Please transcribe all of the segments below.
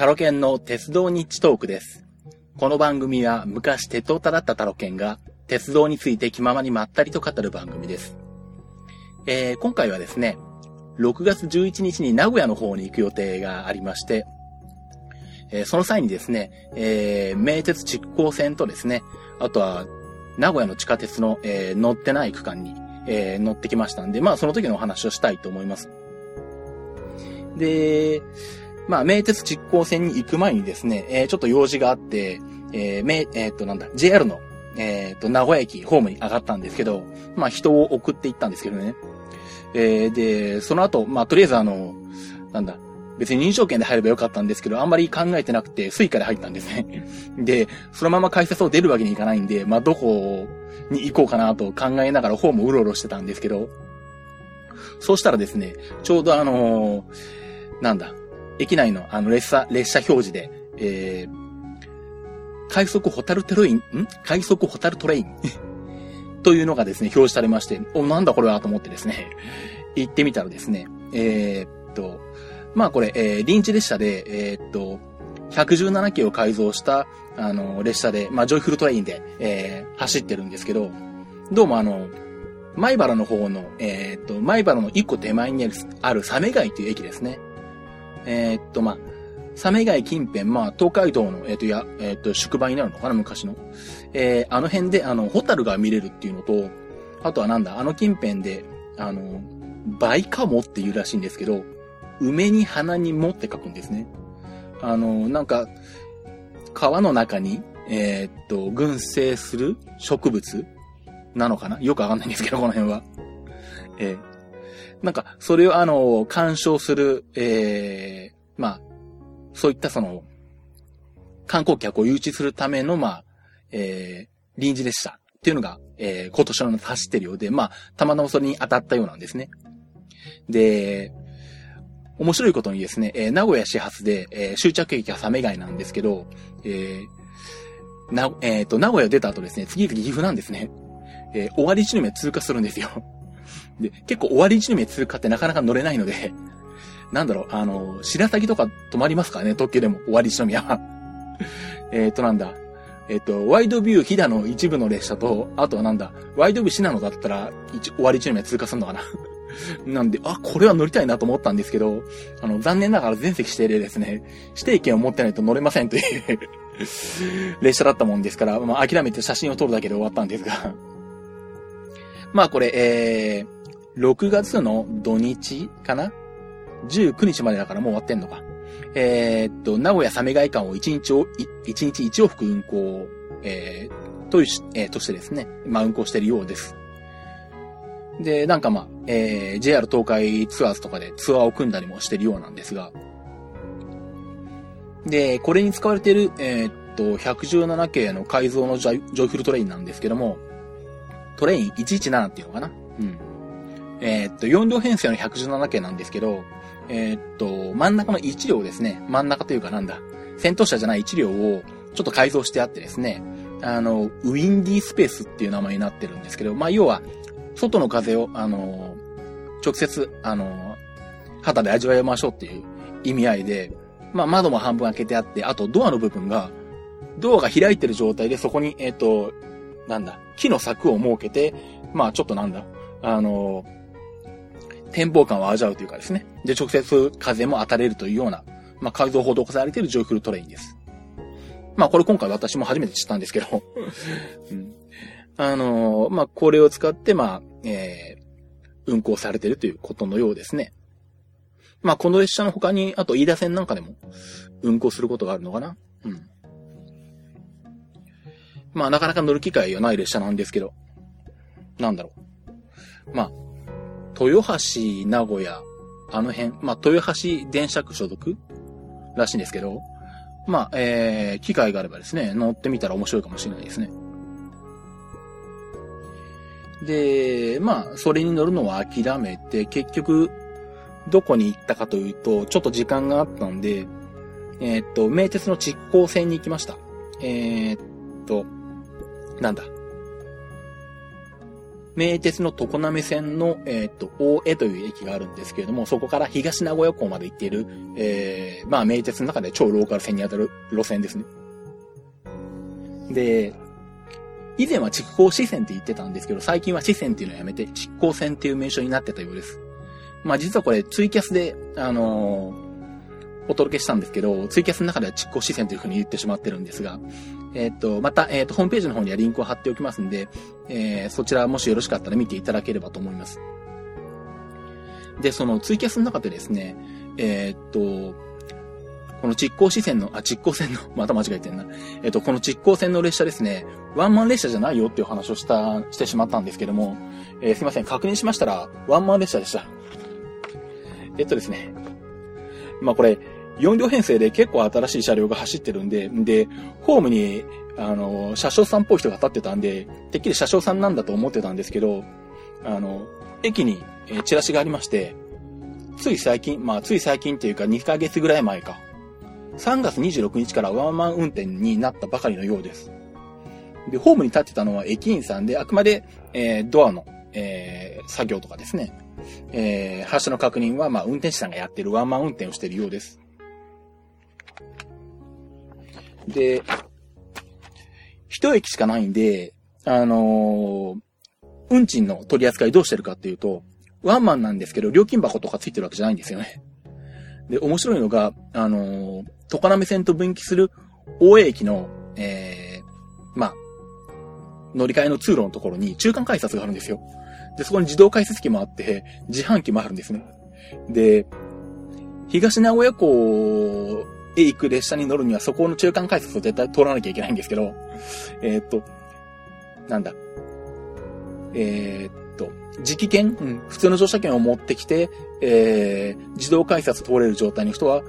タロケンの鉄道日トークです。この番組は昔鉄オタだったタロケンが鉄道について気ままにまったりと語る番組です。えー、今回はですね、6月11日に名古屋の方に行く予定がありまして、えー、その際にですね、えー、名鉄実行線とですね、あとは名古屋の地下鉄の、え、乗ってない区間に、え、乗ってきましたんで、まあその時のお話をしたいと思います。で、まあ、名鉄築港線に行く前にですね、えー、ちょっと用事があって、えー、め、えー、っと、なんだ、JR の、えー、っと、名古屋駅ホームに上がったんですけど、まあ、人を送って行ったんですけどね。えー、で、その後、まあ、とりあえずあの、なんだ、別に入場券で入ればよかったんですけど、あんまり考えてなくて、スイカで入ったんですね。で、そのまま改札を出るわけにいかないんで、まあ、どこに行こうかなと考えながらホームをうろうろしてたんですけど、そうしたらですね、ちょうどあのー、なんだ、駅内のあの列車、列車表示で、えー、快速ホタルトレイン、ん？快速ホタルトレイン というのがですね、表示されまして、お、なんだこれはと思ってですね、行ってみたらですね、えー、っと、まあこれ、えー、臨時列車で、えー、っと、117系を改造した、あの、列車で、まあ、ジョイフルトレインで、えー、走ってるんですけど、どうもあの、前原の方の、えー、っと、前原の一個手前にある、あるサメ街という駅ですね。えー、っと、まあ、サメ街近辺、まあ、東海道の、えー、っと、や、えー、っと、宿場になるのかな、昔の。えー、あの辺で、あの、ホタルが見れるっていうのと、あとはなんだ、あの近辺で、あの、バイカモっていうらしいんですけど、梅に花にもって書くんですね。あの、なんか、川の中に、えー、っと、群生する植物なのかな？よくわかんないんですけど、この辺は。えー、なんか、それをあの、干渉する、ええー、まあ、そういったその、観光客を誘致するための、まあ、ええー、臨時列車っていうのが、えー、今年の走ってるようで、まあ、たまたまそれに当たったようなんですね。で、面白いことにですね、えー、名古屋始発で、えー、終着駅はサメ街なんですけど、えー、な、えっ、ー、と、名古屋出た後ですね、次々岐阜なんですね。えー、終わり地の目通過するんですよ。で、結構終わり1名通過ってなかなか乗れないので、なんだろう、あの、白鷺とか止まりますからね、特急でも終わり一宮は。えっと、なんだ。えっ、と、ワイドビュー飛騨の一部の列車と、あとはなんだ、ワイドビューシナノだったら、終わり1名通過するのかな。なんで、あ、これは乗りたいなと思ったんですけど、あの、残念ながら全席指定でですね、指定券を持ってないと乗れませんという列車だったもんですから、まあ、諦めて写真を撮るだけで終わったんですがまあこれ、えー、6月の土日かな ?19 日までだからもう終わってんのか。えー、っと、名古屋サメ外間を1日を、1日1往復運行、えー、という、えー、としてですね、まあ運行してるようです。で、なんかまあ、えー、JR 東海ツアーズとかでツアーを組んだりもしてるようなんですが、で、これに使われている、えー、っと、117系の改造のジョイフルトレインなんですけども、トレイン117っていうのかな？えー、っと、4両編成の117系なんですけど、えー、っと、真ん中の1両ですね。真ん中というかなんだ。戦闘車じゃない1両をちょっと改造してあってですね。あの、ウィンディースペースっていう名前になってるんですけど、まあ、要は、外の風を、あの、直接、あの、肌で味わいましょうっていう意味合いで、まあ、窓も半分開けてあって、あとドアの部分が、ドアが開いてる状態でそこに、えっ、と、なんだ、木の柵を設けて、まあ、ちょっとなんだ、あの、展望感を味わうというかですね。で、直接風も当たれるというような、まあ、改造施されているジョイフルトレインです。まあ、これ今回私も初めて知ったんですけど、うん、あのー、まあ、これを使って、まあ、えー、運行されているということのようですね。まあ、この列車の他に、あと飯田線なんかでも運行することがあるのかなうん。まあ、なかなか乗る機会はない列車なんですけど、なんだろう。まあ、豊橋、名古屋、あの辺、まあ、豊橋電車区所属らしいんですけど、まあ、えー、機会があればですね、乗ってみたら面白いかもしれないですね。で、まあ、それに乗るのは諦めて、結局、どこに行ったかというと、ちょっと時間があったんで、えー、っと、名鉄の実行線に行きました。えー、っと、なんだ。名鉄の常滑線の、えっ、と、大江という駅があるんですけれども、そこから東名古屋港まで行っている、えー、まあ、名鉄の中で超ローカル線に当たる路線ですね。で、以前は筑高支線って言ってたんですけど、最近は支線っていうのをやめて、筑高線っていう名称になってたようです。まあ実はこれツイキャスで、あのー、お届けしたんですけど、ツイキャスの中では実行支線という風に言ってしまってるんですが、えっ、と、また、えっ、と、ホームページの方にはリンクを貼っておきますんで、えー、そちらもしよろしかったら見ていただければと思います。で、そのツイキャスの中でですね、えっと、この実行支線の、あ、実行線の、また間違えてんな。えっと、この実行線の列車ですね、ワンマン列車じゃないよっていう話をした、してしまったんですけども、えー、すいません、確認しましたら、ワンマン列車でした。えっとですね、まあこれ、4両編成で結構新しい車両が走ってるんで、で、ホームに、あの、車掌さんっぽい人が立ってたんで、てっきり車掌さんなんだと思ってたんですけど、あの、駅に、えチラシがありまして、つい最近、まあつい最近っていうか2ヶ月ぐらい前か。3月26日からワンマン運転になったばかりのようです。で、ホームに立ってたのは駅員さんで、あくまで、えー、ドアの、えー、作業とかですね。えー、発車の確認は、まあ、運転手さんがやってるワンマン運転をしているようです。で、一駅しかないんで、あのー、運賃の取り扱いどうしてるかっていうと、ワンマンなんですけど、料金箱とかついてるわけじゃないんですよね。で、面白いのが、あのー、常滑線と分岐する大江駅の、えー、まあ、乗り換えの通路のところに中間改札があるんですよ。で、そこに自動改札機もあって、自販機もあるんですね。で、東名古屋港へ行く列車に乗るにはそこの中間改札を絶対通らなきゃいけないんですけど、えー、っと、なんだ。えー、っと、磁気券、うん、普通の乗車券を持ってきて、えー、自動改札通れる状態の人は、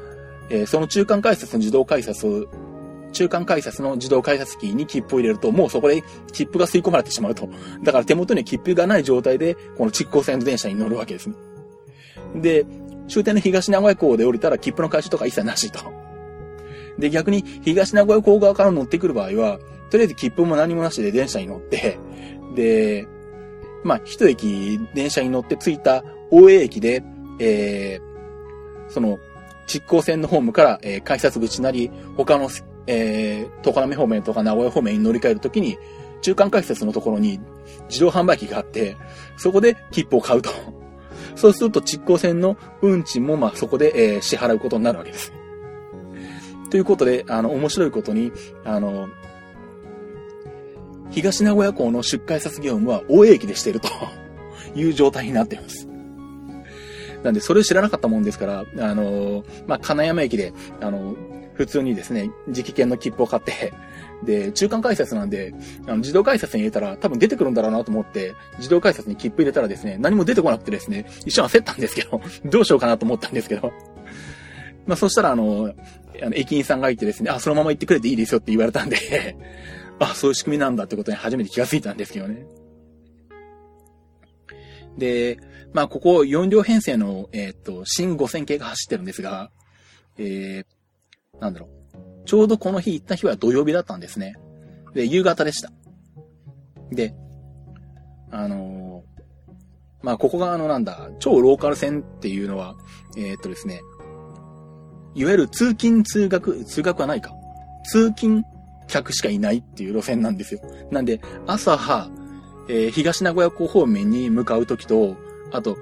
えー、その中間改札の自動改札中間改札の自動改札機に切符を入れると、もうそこで切符が吸い込まれてしまうと。だから手元に切符がない状態で、この蓄光線電車に乗るわけですね。で、終点の東名古屋港で降りたら切符の回収とか一切なしと。で、逆に東名古屋港側から乗ってくる場合は、とりあえず切符も何もなしで電車に乗って、で、まあ、一駅電車に乗って着いた大江駅で、えー、その、実行線のホームから、えー、改札口なり、他のえー、常滑方面とか名古屋方面に乗り換えるときに、中間改札のところに自動販売機があって、そこで切符を買うと。そうすると、実行線の運賃も、まあ、そこで、えー、支払うことになるわけです。ということで、あの、面白いことに、あの、東名古屋港の出改札業務は大駅でしていると いう状態になっています。なんで、それを知らなかったもんですから、あの、まあ、金山駅で、あの、普通にですね、磁気券の切符を買って、で、中間改札なんで、あの、自動改札に入れたら多分出てくるんだろうなと思って、自動改札に切符入れたらですね、何も出てこなくてですね、一瞬焦ったんですけど、どうしようかなと思ったんですけど、まあ、そしたらあの、あの、駅員さんがいてですね、あ、そのまま行ってくれていいですよって言われたんで あ、そういう仕組みなんだってことに初めて気がついたんですけどね。で、まあ、ここ4両編成の、えー、っと、新5000系が走ってるんですが、えー、なんだろう。ちょうどこの日行った日は土曜日だったんですね。で、夕方でした。で、あのー、まあ、ここがあの、なんだ、超ローカル線っていうのは、えー、っとですね、いわゆる通勤通学、通学はないか。通勤客しかいないっていう路線なんですよ。なんで、朝は、えー、東名古屋港方面に向かうときと、あと、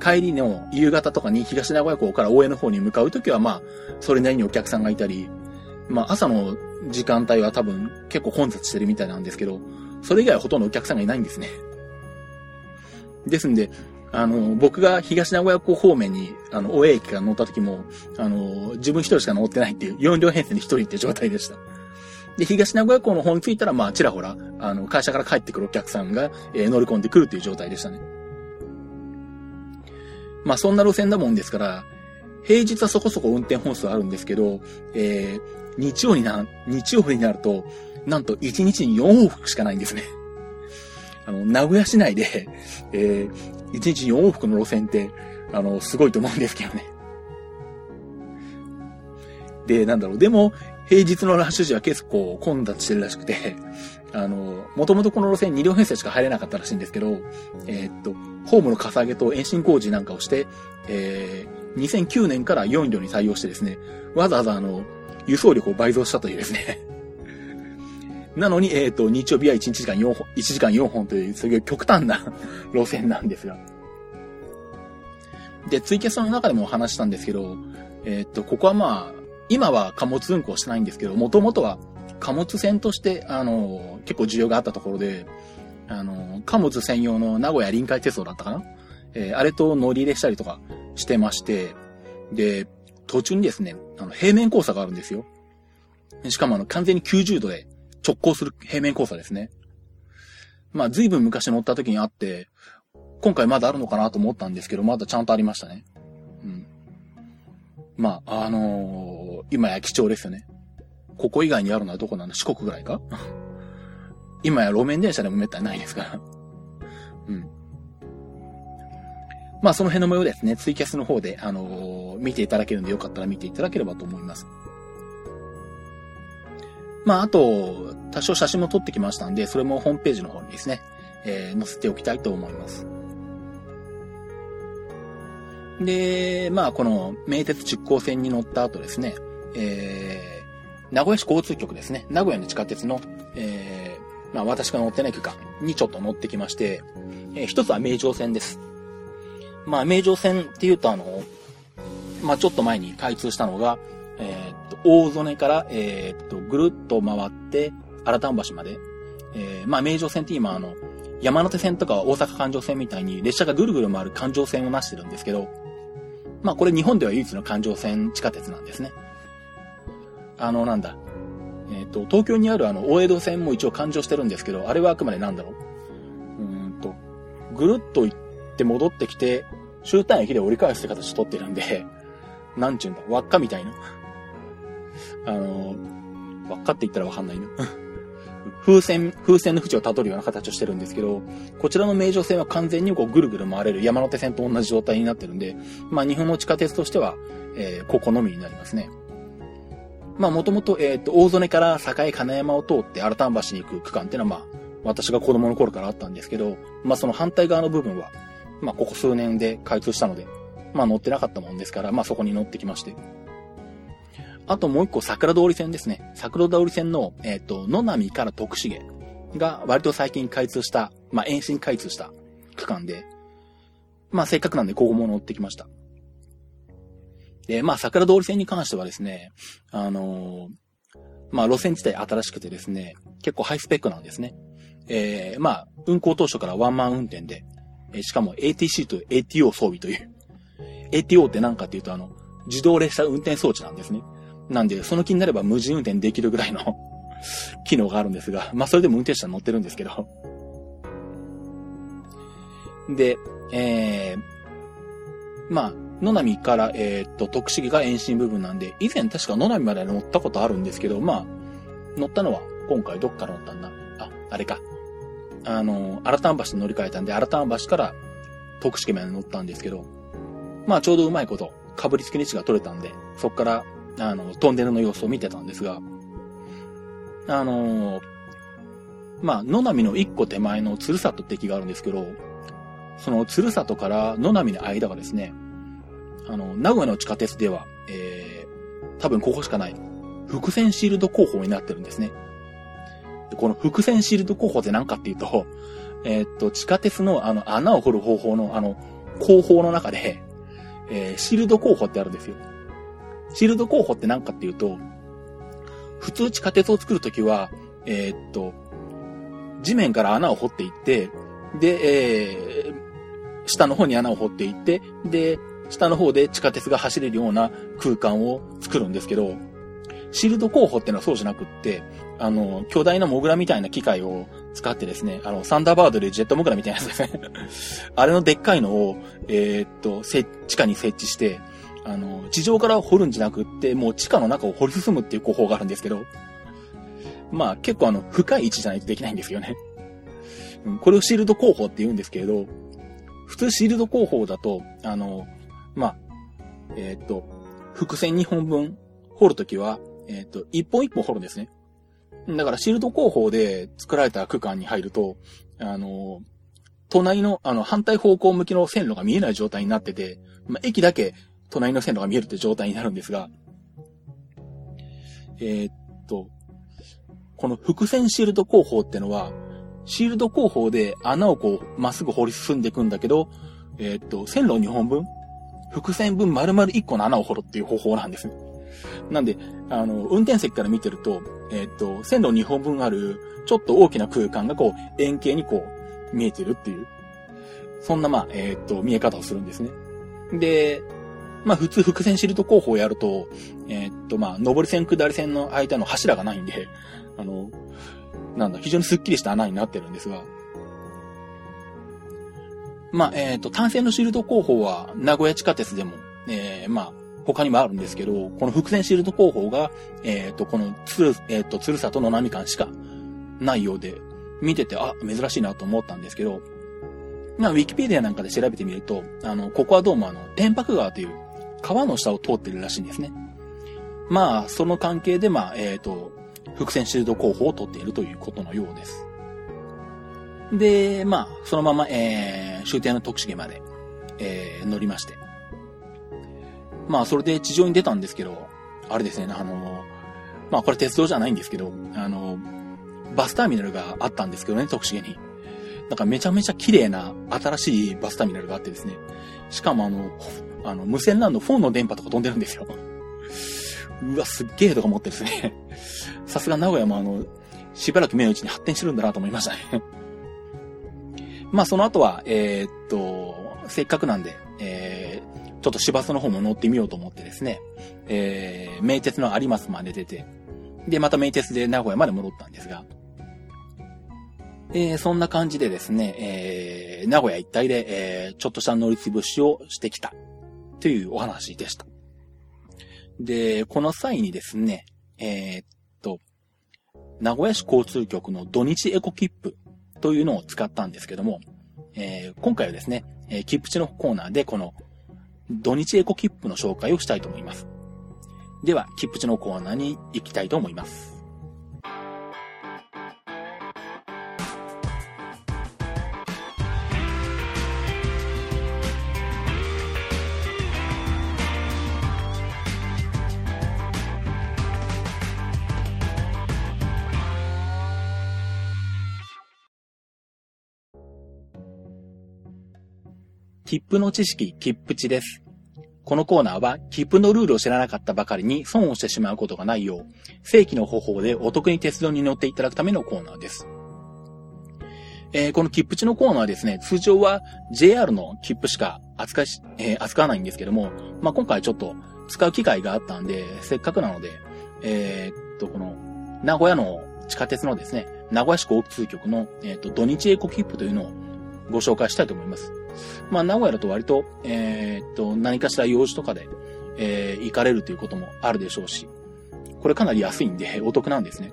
帰りの夕方とかに東名古屋港から大江の方に向かうときは、まあ、それなりにお客さんがいたり、まあ、朝の時間帯は多分結構混雑してるみたいなんですけど、それ以外はほとんどお客さんがいないんですね。ですんで、あの、僕が東名古屋港方面に、あの、大江駅から乗った時も、あの、自分一人しか乗ってないっていう、4両編成に一人って状態でした。で、東名古屋港の方に着いたら、まあ、ちらほら、あの、会社から帰ってくるお客さんが、えー、乗り込んでくるっていう状態でしたね。まあそんな路線だもんですから、平日はそこそこ運転本数あるんですけど、えー、日曜にな、日曜日になると、なんと1日に4往復しかないんですね。あの、名古屋市内で、えー、1日に4往復の路線って、あの、すごいと思うんですけどね。で、なんだろう、でも、平日のラッシュ時は結構混雑してるらしくて、あの、もともとこの路線2両編成しか入れなかったらしいんですけど、えー、っと、ホームのかさ上げと延伸工事なんかをして、えー、2009年から4両に採用してですね、わざわざあの、輸送力を倍増したというですねなのに、えっ、ー、と、日曜日は1日時間4本、1時間4本という、すごい極端な路線なんですが。で、ツイキャスの中でもお話したんですけど、えっ、ー、と、ここはまあ、今は貨物運行してないんですけど、もともとは貨物船として、あの、結構需要があったところで、あの、貨物専用の名古屋臨海鉄道だったかな？えー、あれと乗り入れしたりとかしてまして、で、途中にですね、あの、平面交差があるんですよ。しかもあの、完全に90度で直行する平面交差ですね。まあ、随分昔乗った時にあって、今回まだあるのかなと思ったんですけど、まだちゃんとありましたね。うん。まあ、あのー、今や貴重ですよね。ここ以外にあるのはどこなんだ四国ぐらいか？今や路面電車でもめったにないですからうん。まあ、その辺の模様ですね、ツイキャスの方で、あのー、見ていただけるんでよかったら見ていただければと思います。まあ、あと、多少写真も撮ってきましたんで、それもホームページの方にですね、えー、載せておきたいと思います。で、まあ、この、名鉄直行線に乗った後ですね、えー、名古屋市交通局ですね、名古屋の地下鉄の、えー、まあ、私が乗ってない区間にちょっと乗ってきまして、えー、一つは名城線です。まあ、名城線っていうとあの、まあ、ちょっと前に開通したのが、えー、っと、大曽根から、えー、っと、ぐるっと回って、新丹橋まで、えー、まあ、名城線って今あの、山手線とか大阪環状線みたいに列車がぐるぐる回る環状線をなしてるんですけど、まあこれ日本では唯一の環状線地下鉄なんですね。あの、なんだ。えっ、ー、と、東京にあるあの、大江戸線も一応環状してるんですけど、あれはあくまでなんだろう。うんと、ぐるっと行って戻ってきて、終端駅で折り返すって形取ってるんで、なんちゅうんだ、輪っかみたいな。あの、輪っかって言ったらわかんないな。風船、風船の縁をたどるような形をしてるんですけど、こちらの名城線は完全にこうぐるぐる回れる山手線と同じ状態になってるんで、まあ日本の地下鉄としては、えー、ここのみになりますね。まあもともと、えっ、ー、と、大曽根から境金山を通って新丹橋に行く区間っていうのはまあ、私が子供の頃からあったんですけど、まあその反対側の部分は、まあここ数年で開通したので、まあ乗ってなかったもんですから、まあそこに乗ってきまして。あともう一個桜通り線ですね。桜通り線の、えっ、ー、と、野波から徳重が割と最近開通した、まあ延伸開通した区間で、まあせっかくなんでここも乗ってきました。で、まあ桜通り線に関してはですね、あのー、まあ路線自体新しくてですね、結構ハイスペックなんですね。えー、まあ運行当初からワンマン運転で、え、しかも ATC と ATO 装備という ATO って何かっていうとあの、自動列車運転装置なんですね。なんで、その気になれば無人運転できるぐらいの 機能があるんですが、まあそれでも運転手は乗ってるんですけどで、えー、まあ、野波から、えー、っと、徳重が延伸部分なんで、以前確か野波まで乗ったことあるんですけど、まあ、乗ったのは今回どっから乗ったんだ？あ、あれか。あの、新丹橋に乗り換えたんで、新丹橋から徳重まで乗ったんですけど、まあちょうどうまいこと、かぶりつきにちが取れたんで、そっから、あの、トンネルの様子を見てたんですが、あのまあ、野波の一個手前の鶴里って駅があるんですけど、その鶴里から野波の間がですね、あの、名古屋の地下鉄では、えー、多分ここしかない、伏線シールド工法になってるんですね。でこの伏線シールド工法って何かっていうと、えー、っと、地下鉄のあの穴を掘る方法のあの、工法の中で、えー、シールド候補ってあるんですよ。シールド候補って何かっていうと、普通地下鉄を作るときは、えー、っと、地面から穴を掘っていって、で、えー、下の方に穴を掘っていって、で、下の方で地下鉄が走れるような空間を作るんですけど、シールド候補ってのはそうじゃなくって、あの、巨大なモグラみたいな機械を使ってですね、あの、サンダーバードでジェットモグラみたいなやつですね。あれのでっかいのを、えー、っと、地下に設置して、あの、地上から掘るんじゃなくって、もう地下の中を掘り進むっていう工法があるんですけど、まあ結構あの、深い位置じゃないとできないんですよね。これをシールド工法って言うんですけれど、普通シールド工法だと、あの、まあ、えー、っと、伏線2本分掘るときは、えっ、と、一本一本掘るんですね。だからシールド工法で作られた区間に入ると、あの、隣の、あの、反対方向向きの線路が見えない状態になってて、まあ、駅だけ隣の線路が見えるって状態になるんですが、えー、っと、この伏線シールド工法ってのは、シールド工法で穴をこう、まっすぐ掘り進んでいくんだけど、えー、っと、線路2本分、伏線分丸々1個の穴を掘るっていう方法なんです。なんで、あの、運転席から見てると、えっ、と、線路2本分ある、ちょっと大きな空間がこう、円形にこう、見えてるっていう、そんな、まあ、えっ、と、見え方をするんですね。で、まあ、普通、伏線シールド工法をやると、えっ、と、まあ、上り線、下り線の間の柱がないんで、あの、なんだ、非常にスッキリした穴になってるんですが、まあ、えっ、と、単線のシールド工法は、名古屋地下鉄でも、えー、まあ、他にもあるんですけど、この伏線シールド工法が、えっ、ー、と、このつる、えっ、と、つるさとの波間しかないようで、見てて、あ、珍しいなと思ったんですけど、まあ、ウィキペディアなんかで調べてみると、あの、ここはどうもあの、天白川という川の下を通ってるらしいんですね。まあ、その関係で、まあ、えっ、ー、と、伏線シールド工法を取っているということのようです。で、まあ、そのまま、えー、終点の徳重まで、えー、乗りまして。まあ、それで地上に出たんですけど、あれですね、あの、まあ、これ鉄道じゃないんですけど、あの、バスターミナルがあったんですけどね、徳重に。なんかめちゃめちゃ綺麗な新しいバスターミナルがあってですね。しかもあの、あの、無線 LAN のフォンの電波とか飛んでるんですよ。うわ、すっげえとか思ってですね。さすが名古屋もあの、しばらく目のうちに発展してるんだなと思いましたね。まあその後は、えー、っと、せっかくなんで、えー、ちょっと市バスの方も乗ってみようと思ってですね、えー、名鉄の有松まで出て、で、また名鉄で名古屋まで戻ったんですが、えー、そんな感じでですね、えー、名古屋一帯で、えー、ちょっとした乗り潰しをしてきた、というお話でした。で、この際にですね、えー、っと、名古屋市交通局の土日エコ切符というのを使ったんですけども、えー、今回はですね、えー、切符地のコーナーでこの土日エコ切符の紹介をしたいと思います。では、切符地のコーナーに行きたいと思います。切符の知識、切符値です。このコーナーは、切符のルールを知らなかったばかりに損をしてしまうことがないよう、正規の方法でお得に鉄道に乗っていただくためのコーナーです。えー、この切符値のコーナーはですね、通常は JR の切符しか扱いし、えー、扱わないんですけども、まあ、今回ちょっと使う機会があったんで、せっかくなので、えー、っと、この、名古屋の地下鉄のですね、名古屋市交通局の、えっと、土日エコ切符というのをご紹介したいと思います。まあ、名古屋だと割と、えー、っと、何かしら用事とかで、えー、行かれるということもあるでしょうし、これかなり安いんで、お得なんですね。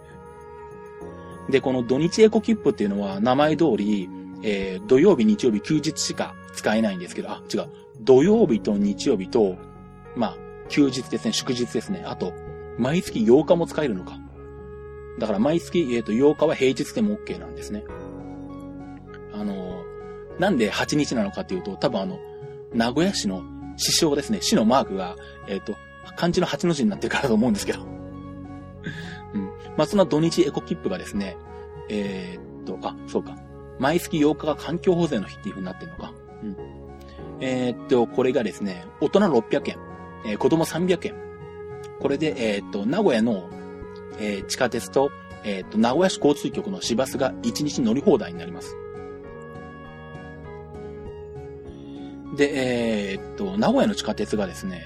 で、この土日エコ切符っていうのは、名前通り、えー、土曜日、日曜日、休日しか使えないんですけど、あ、違う。土曜日と日曜日と、まあ、休日ですね、祝日ですね。あと、毎月8日も使えるのか。だから毎月、えっ、ー、と、8日は平日でも OK なんですね。あの、なんで8日なのかっていうと、多分あの、名古屋市の市章ですね、市のマークが、えっ、ー、と、漢字の8の字になってるからと思うんですけど。うん。まあ、その土日エコ切符がですね、えー、っと、あ、そうか。毎月8日が環境保全の日っていう風になってるのか。うん。えー、っと、これがですね、大人600円、えー、子供300円。これで、え、っと、名古屋の、えー、地下鉄と、えっと、名古屋市交通局の市バスが1日乗り放題になります。で、えー、っと、名古屋の地下鉄がですね、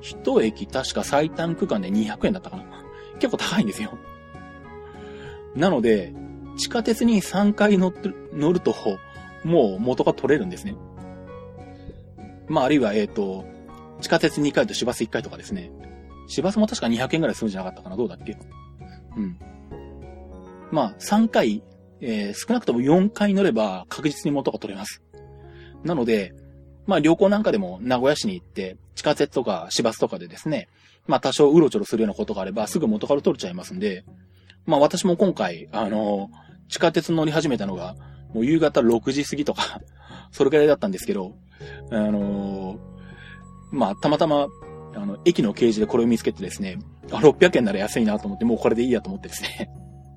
一駅確か最短区間で200円だったかな。結構高いんですよ。なので、地下鉄に3回乗って、乗ると、もう元が取れるんですね。まあ、あるいは、えっ、と、地下鉄2回と市バス1回とかですね。市バスも確か200円ぐらいするんじゃなかったかなどうだっけうん。まあ、3回、えー、少なくとも4回乗れば確実に元が取れます。なので、まあ旅行なんかでも名古屋市に行って、地下鉄とか市バスとかでですね、まあ多少うろちょろするようなことがあれば、すぐ元から取れちゃいますんで、まあ私も今回、あの、地下鉄乗り始めたのが、もう夕方6時過ぎとか それくらいだったんですけど、あのまあたまたま、あの、駅の掲示でこれを見つけてですね、あ、600円なら安いなと思って、もうこれでいいやと思ってですね。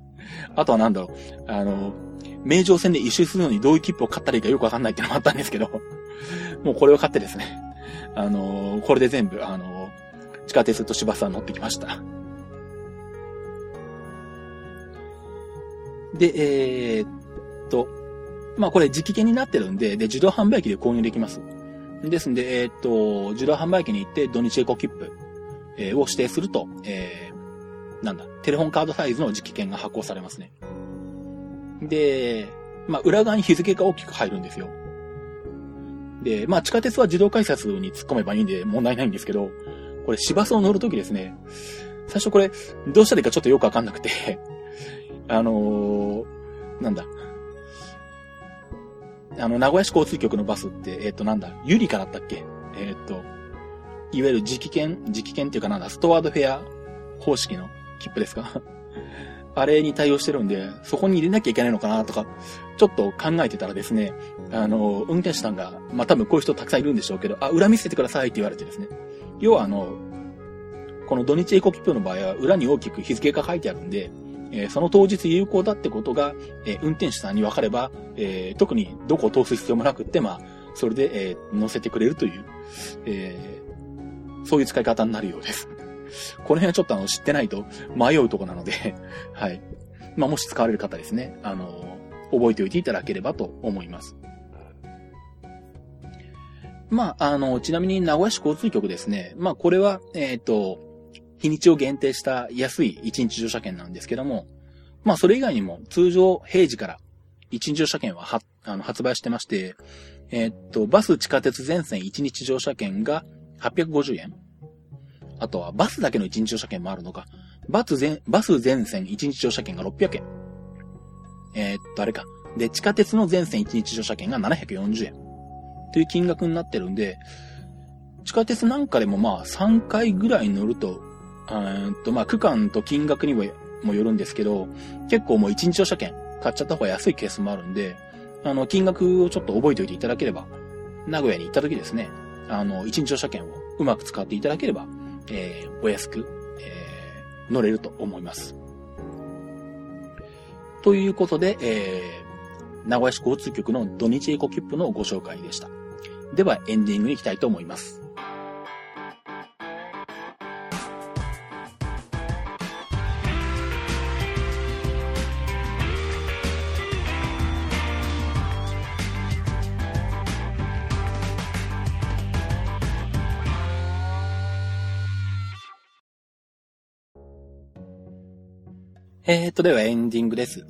あとはなんだろう、あの、名城線で一周するのにどういう切符を買ったらいいかよくわかんないっていうのもあったんですけど。もうこれを買ってですね、あの、これで全部、あの、地下鉄と市バスは乗ってきました。で、えー、っと、まあこれ直券になってるんで、で、自動販売機で購入できます。ですんで、え、っと、自動販売機に行って土日エコ切符、えー、を指定すると、えー、なんだ、テレホンカードサイズの直券が発行されますね。で、まあ裏側に日付が大きく入るんですよ。で、まあ地下鉄は自動改札に突っ込めばいいんで問題ないんですけど、これ市バスを乗るときですね、最初これ、どうしたらいいかちょっとよくわかんなくて あのー、なんだ。あの、名古屋市交通局のバスって、えっ、ー、と、なんだ、ユリカだったっけえっ、ー、と、いわゆる直券、直券っていうかなんだ、ストワードフェア方式の切符ですか？あれに対応してるんで、そこに入れなきゃいけないのかなとか、ちょっと考えてたらですね、あの、運転手さんが、まあ、多分こういう人たくさんいるんでしょうけど、あ、裏見せてくださいって言われてですね。要はあの、この土日エコ切符の場合は裏に大きく日付が書いてあるんで、えー、その当日有効だってことが、えー、運転手さんに分かれば、えー、特にどこを通す必要もなくって、まあ、それで、え乗せてくれるという、えそういう使い方になるようです。この辺はちょっとあの、知ってないと迷うとこなので はい。まあ、もし使われる方ですね、あの、覚えておいていただければと思います。まあ、あの、ちなみに名古屋市交通局ですね。まあ、これは、えっ、ー、と、日にちを限定した安い1日乗車券なんですけども、まあ、それ以外にも通常平時から1日乗車券ははあの発売してまして、えー、っと、バス地下鉄全線1日乗車券が850円。あとはバスだけの1日乗車券もあるのか。バス全、バス全線1日乗車券が600円。えー、っと、あれか。で、地下鉄の全線1日乗車券が740円。という金額になってるんで、地下鉄なんかでもまあ3回ぐらい乗るとうんと、まあ、区間と金額にももよるんですけど、結構もう一日乗車券買っちゃった方が安いケースもあるんで、あの、金額をちょっと覚えておいていただければ、名古屋に行った時ですね、あの、一日乗車券をうまく使っていただければ、えー、お安く、えー、乗れると思います。ということで、えー、名古屋市交通局の土日エコ切符のご紹介でした。では、エンディングに行きたいと思います。えー、っと、ではエンディングです。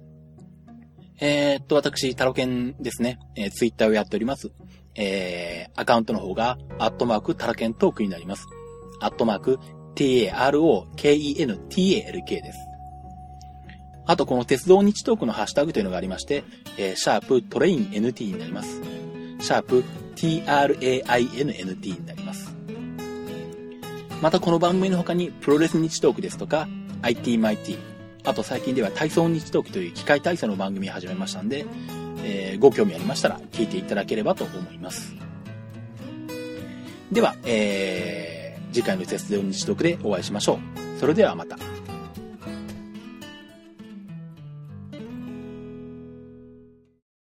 えー、っと、私、タロケンですね、えー、ツイッターをやっております。えー、アカウントの方が、アットマーク、タロケントークになります。アットマーク、t-a-r-o-k-e-n-t-a-l-k です。あと、この鉄道ニッチトークのハッシュタグというのがありまして、えー、シャープトレイン NT になります。シャープ TRAINNT になります。またこの番組の他にプロレス日トークですとか IT マイティあと最近では体操日時という機械体操の番組始めましたんで、えー、ご興味ありましたら聞いていただければと思います。では、えー、次回の鉄道日時でお会いしましょう。それではまた。